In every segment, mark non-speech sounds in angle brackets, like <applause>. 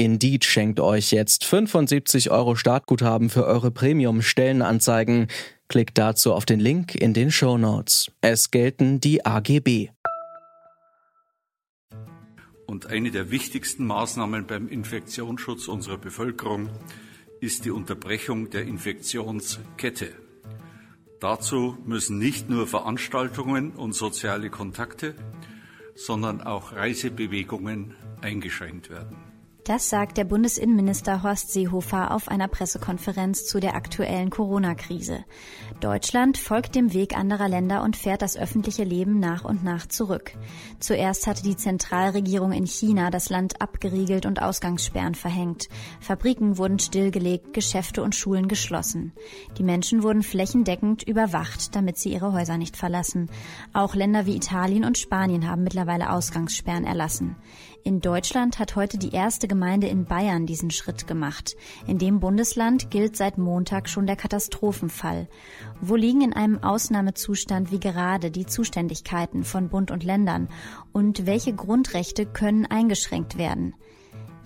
Indeed schenkt euch jetzt 75 Euro Startguthaben für eure Premium-Stellenanzeigen. Klickt dazu auf den Link in den Show Notes. Es gelten die AGB. Und eine der wichtigsten Maßnahmen beim Infektionsschutz unserer Bevölkerung ist die Unterbrechung der Infektionskette. Dazu müssen nicht nur Veranstaltungen und soziale Kontakte, sondern auch Reisebewegungen eingeschränkt werden. Das sagt der Bundesinnenminister Horst Seehofer auf einer Pressekonferenz zu der aktuellen Corona-Krise. Deutschland folgt dem Weg anderer Länder und fährt das öffentliche Leben nach und nach zurück. Zuerst hatte die Zentralregierung in China das Land abgeriegelt und Ausgangssperren verhängt. Fabriken wurden stillgelegt, Geschäfte und Schulen geschlossen. Die Menschen wurden flächendeckend überwacht, damit sie ihre Häuser nicht verlassen. Auch Länder wie Italien und Spanien haben mittlerweile Ausgangssperren erlassen. In Deutschland hat heute die erste Gemeinde in Bayern diesen Schritt gemacht. In dem Bundesland gilt seit Montag schon der Katastrophenfall. Wo liegen in einem Ausnahmezustand wie gerade die Zuständigkeiten von Bund und Ländern und welche Grundrechte können eingeschränkt werden?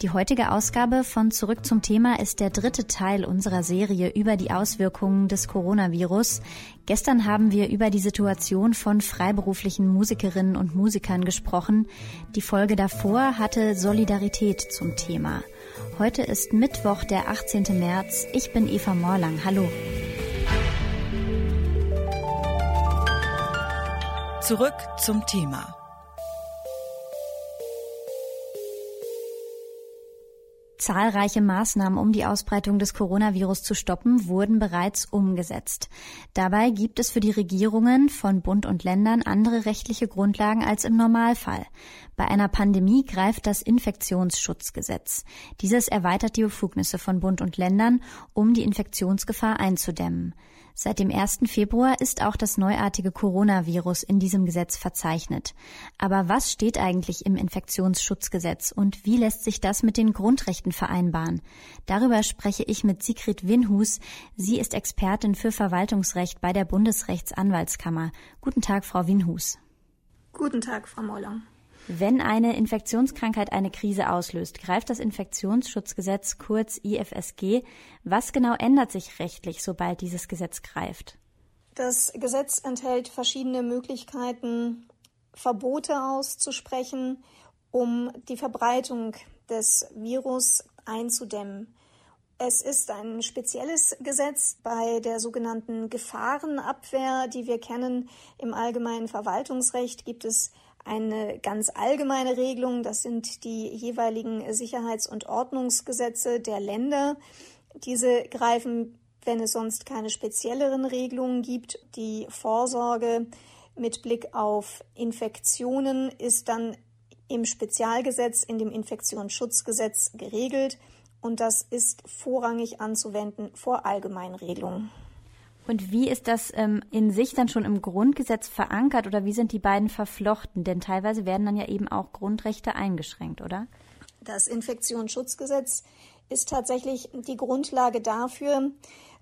Die heutige Ausgabe von Zurück zum Thema ist der dritte Teil unserer Serie über die Auswirkungen des Coronavirus. Gestern haben wir über die Situation von freiberuflichen Musikerinnen und Musikern gesprochen. Die Folge davor hatte Solidarität zum Thema. Heute ist Mittwoch, der 18. März. Ich bin Eva Morlang. Hallo. Zurück zum Thema. Zahlreiche Maßnahmen, um die Ausbreitung des Coronavirus zu stoppen, wurden bereits umgesetzt. Dabei gibt es für die Regierungen von Bund und Ländern andere rechtliche Grundlagen als im Normalfall. Bei einer Pandemie greift das Infektionsschutzgesetz. Dieses erweitert die Befugnisse von Bund und Ländern, um die Infektionsgefahr einzudämmen. Seit dem 1. Februar ist auch das neuartige Coronavirus in diesem Gesetz verzeichnet. Aber was steht eigentlich im Infektionsschutzgesetz und wie lässt sich das mit den Grundrechten vereinbaren? Darüber spreche ich mit Sigrid Winhus. Sie ist Expertin für Verwaltungsrecht bei der Bundesrechtsanwaltskammer. Guten Tag, Frau Winhus. Guten Tag, Frau Moller. Wenn eine Infektionskrankheit eine Krise auslöst, greift das Infektionsschutzgesetz kurz IFSG. Was genau ändert sich rechtlich, sobald dieses Gesetz greift? Das Gesetz enthält verschiedene Möglichkeiten, Verbote auszusprechen, um die Verbreitung des Virus einzudämmen. Es ist ein spezielles Gesetz bei der sogenannten Gefahrenabwehr, die wir kennen. Im allgemeinen Verwaltungsrecht gibt es eine ganz allgemeine Regelung, das sind die jeweiligen Sicherheits- und Ordnungsgesetze der Länder. Diese greifen, wenn es sonst keine spezielleren Regelungen gibt. Die Vorsorge mit Blick auf Infektionen ist dann im Spezialgesetz, in dem Infektionsschutzgesetz geregelt. Und das ist vorrangig anzuwenden vor allgemeinen Regelungen. Und wie ist das ähm, in sich dann schon im Grundgesetz verankert oder wie sind die beiden verflochten? Denn teilweise werden dann ja eben auch Grundrechte eingeschränkt, oder? Das Infektionsschutzgesetz ist tatsächlich die Grundlage dafür,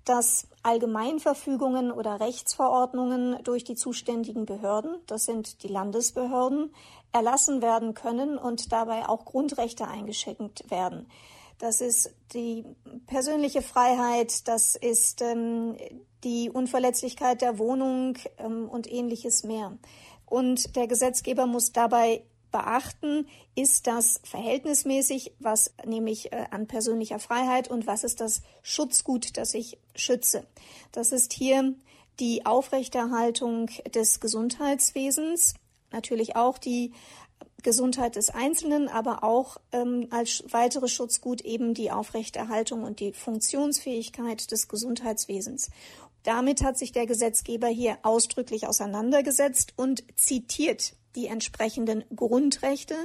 dass Allgemeinverfügungen oder Rechtsverordnungen durch die zuständigen Behörden, das sind die Landesbehörden, erlassen werden können und dabei auch Grundrechte eingeschränkt werden. Das ist die persönliche Freiheit, das ist ähm, die Unverletzlichkeit der Wohnung ähm, und ähnliches mehr. Und der Gesetzgeber muss dabei beachten, ist das verhältnismäßig, was nehme ich äh, an persönlicher Freiheit und was ist das Schutzgut, das ich schütze. Das ist hier die Aufrechterhaltung des Gesundheitswesens, natürlich auch die Gesundheit des Einzelnen, aber auch ähm, als weiteres Schutzgut eben die Aufrechterhaltung und die Funktionsfähigkeit des Gesundheitswesens. Damit hat sich der Gesetzgeber hier ausdrücklich auseinandergesetzt und zitiert die entsprechenden Grundrechte,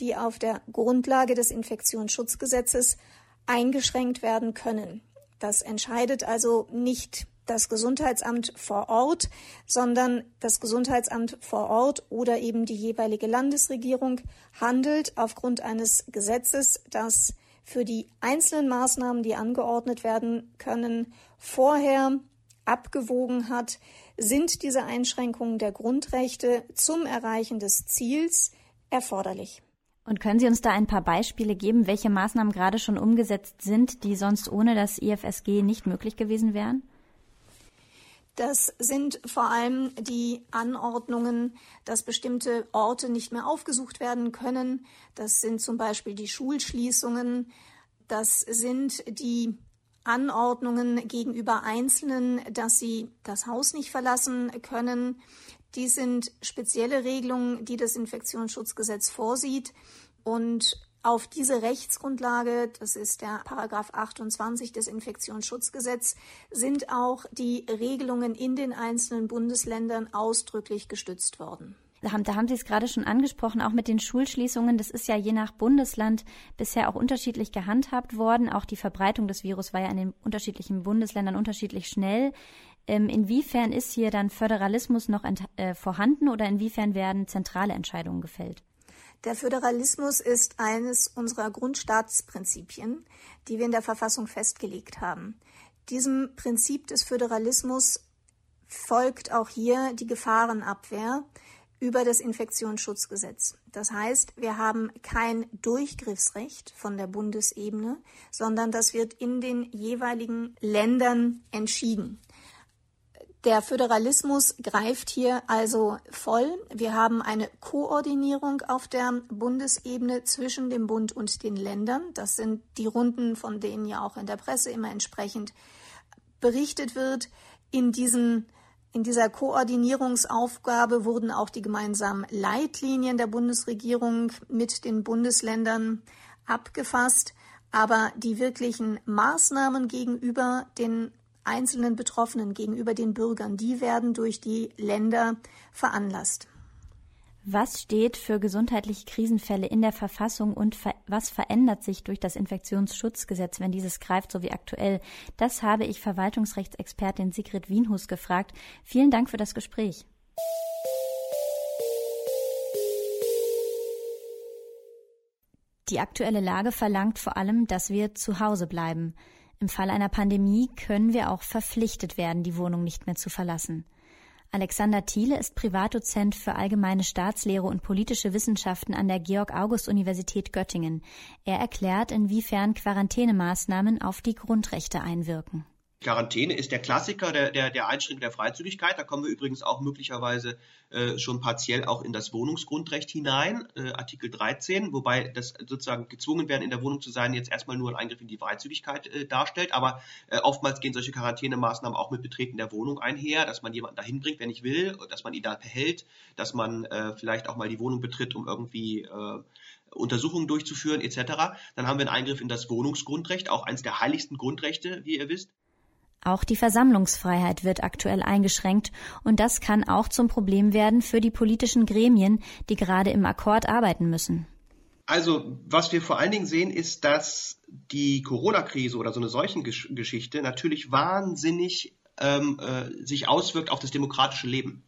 die auf der Grundlage des Infektionsschutzgesetzes eingeschränkt werden können. Das entscheidet also nicht das Gesundheitsamt vor Ort, sondern das Gesundheitsamt vor Ort oder eben die jeweilige Landesregierung handelt aufgrund eines Gesetzes, das für die einzelnen Maßnahmen, die angeordnet werden können, vorher abgewogen hat, sind diese Einschränkungen der Grundrechte zum Erreichen des Ziels erforderlich. Und können Sie uns da ein paar Beispiele geben, welche Maßnahmen gerade schon umgesetzt sind, die sonst ohne das IFSG nicht möglich gewesen wären? Das sind vor allem die Anordnungen, dass bestimmte Orte nicht mehr aufgesucht werden können. Das sind zum Beispiel die Schulschließungen. Das sind die Anordnungen gegenüber Einzelnen, dass sie das Haus nicht verlassen können. Dies sind spezielle Regelungen, die das Infektionsschutzgesetz vorsieht. Und auf diese Rechtsgrundlage, das ist der Paragraph 28 des Infektionsschutzgesetzes, sind auch die Regelungen in den einzelnen Bundesländern ausdrücklich gestützt worden. Da haben, da haben Sie es gerade schon angesprochen, auch mit den Schulschließungen. Das ist ja je nach Bundesland bisher auch unterschiedlich gehandhabt worden. Auch die Verbreitung des Virus war ja in den unterschiedlichen Bundesländern unterschiedlich schnell. Ähm, inwiefern ist hier dann Föderalismus noch äh, vorhanden oder inwiefern werden zentrale Entscheidungen gefällt? Der Föderalismus ist eines unserer Grundstaatsprinzipien, die wir in der Verfassung festgelegt haben. Diesem Prinzip des Föderalismus folgt auch hier die Gefahrenabwehr, über das Infektionsschutzgesetz. Das heißt, wir haben kein Durchgriffsrecht von der Bundesebene, sondern das wird in den jeweiligen Ländern entschieden. Der Föderalismus greift hier also voll. Wir haben eine Koordinierung auf der Bundesebene zwischen dem Bund und den Ländern. Das sind die Runden, von denen ja auch in der Presse immer entsprechend berichtet wird. In diesen in dieser Koordinierungsaufgabe wurden auch die gemeinsamen Leitlinien der Bundesregierung mit den Bundesländern abgefasst. Aber die wirklichen Maßnahmen gegenüber den einzelnen Betroffenen, gegenüber den Bürgern, die werden durch die Länder veranlasst. Was steht für gesundheitliche Krisenfälle in der Verfassung und ver was verändert sich durch das Infektionsschutzgesetz, wenn dieses greift, so wie aktuell? Das habe ich Verwaltungsrechtsexpertin Sigrid Wienhus gefragt. Vielen Dank für das Gespräch. Die aktuelle Lage verlangt vor allem, dass wir zu Hause bleiben. Im Fall einer Pandemie können wir auch verpflichtet werden, die Wohnung nicht mehr zu verlassen. Alexander Thiele ist Privatdozent für allgemeine Staatslehre und politische Wissenschaften an der Georg-August-Universität Göttingen. Er erklärt, inwiefern Quarantänemaßnahmen auf die Grundrechte einwirken. Quarantäne ist der Klassiker der, der, der Einschränkung der Freizügigkeit. Da kommen wir übrigens auch möglicherweise äh, schon partiell auch in das Wohnungsgrundrecht hinein, äh, Artikel 13, wobei das sozusagen gezwungen werden, in der Wohnung zu sein, jetzt erstmal nur ein Eingriff in die Freizügigkeit äh, darstellt. Aber äh, oftmals gehen solche Quarantänemaßnahmen auch mit Betreten der Wohnung einher, dass man jemanden dahin bringt, wenn ich will, dass man ihn da behält, dass man äh, vielleicht auch mal die Wohnung betritt, um irgendwie äh, Untersuchungen durchzuführen etc. Dann haben wir einen Eingriff in das Wohnungsgrundrecht, auch eines der heiligsten Grundrechte, wie ihr wisst. Auch die Versammlungsfreiheit wird aktuell eingeschränkt, und das kann auch zum Problem werden für die politischen Gremien, die gerade im Akkord arbeiten müssen. Also, was wir vor allen Dingen sehen, ist, dass die Corona-Krise oder so eine Seuchengeschichte natürlich wahnsinnig ähm, äh, sich auswirkt auf das demokratische Leben.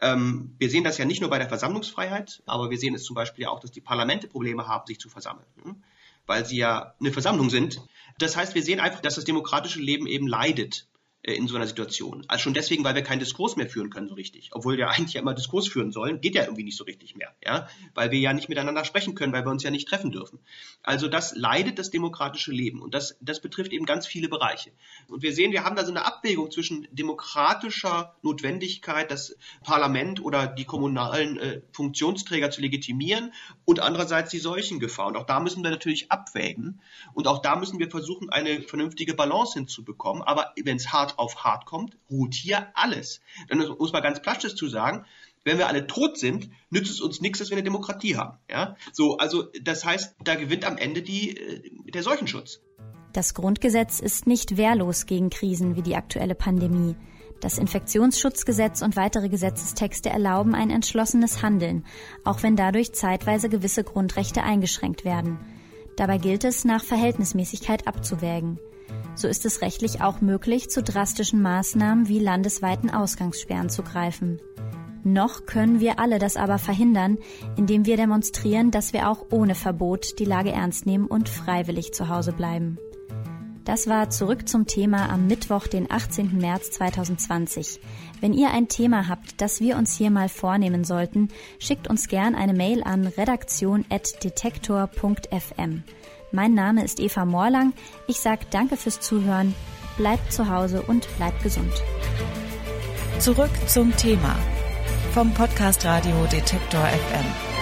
Ähm, wir sehen das ja nicht nur bei der Versammlungsfreiheit, aber wir sehen es zum Beispiel ja auch, dass die Parlamente Probleme haben, sich zu versammeln? Weil sie ja eine Versammlung sind. Das heißt, wir sehen einfach, dass das demokratische Leben eben leidet in so einer Situation. Also schon deswegen, weil wir keinen Diskurs mehr führen können so richtig. Obwohl wir <laughs> eigentlich ja immer Diskurs führen sollen, geht ja irgendwie nicht so richtig mehr, ja, weil wir ja nicht miteinander sprechen können, weil wir uns ja nicht treffen dürfen. Also das leidet das demokratische Leben und das, das betrifft eben ganz viele Bereiche. Und wir sehen, wir haben da so eine Abwägung zwischen demokratischer Notwendigkeit, das Parlament oder die kommunalen äh, Funktionsträger zu legitimieren und andererseits die Seuchengefahr. Und auch da müssen wir natürlich abwägen und auch da müssen wir versuchen, eine vernünftige Balance hinzubekommen. Aber wenn es hart hart auf hart kommt, ruht hier alles. Dann muss man ganz plastisch zu sagen, wenn wir alle tot sind, nützt es uns nichts, dass wir eine Demokratie haben. Ja? So, also das heißt, da gewinnt am Ende die, äh, der Seuchenschutz. Das Grundgesetz ist nicht wehrlos gegen Krisen wie die aktuelle Pandemie. Das Infektionsschutzgesetz und weitere Gesetzestexte erlauben ein entschlossenes Handeln, auch wenn dadurch zeitweise gewisse Grundrechte eingeschränkt werden. Dabei gilt es, nach Verhältnismäßigkeit abzuwägen. So ist es rechtlich auch möglich, zu drastischen Maßnahmen wie landesweiten Ausgangssperren zu greifen. Noch können wir alle das aber verhindern, indem wir demonstrieren, dass wir auch ohne Verbot die Lage ernst nehmen und freiwillig zu Hause bleiben. Das war zurück zum Thema am Mittwoch, den 18. März 2020. Wenn ihr ein Thema habt, das wir uns hier mal vornehmen sollten, schickt uns gern eine Mail an redaktion.detektor.fm. Mein Name ist Eva Morlang. Ich sage danke fürs Zuhören. Bleibt zu Hause und bleibt gesund. Zurück zum Thema vom Podcast Radio Detektor FM.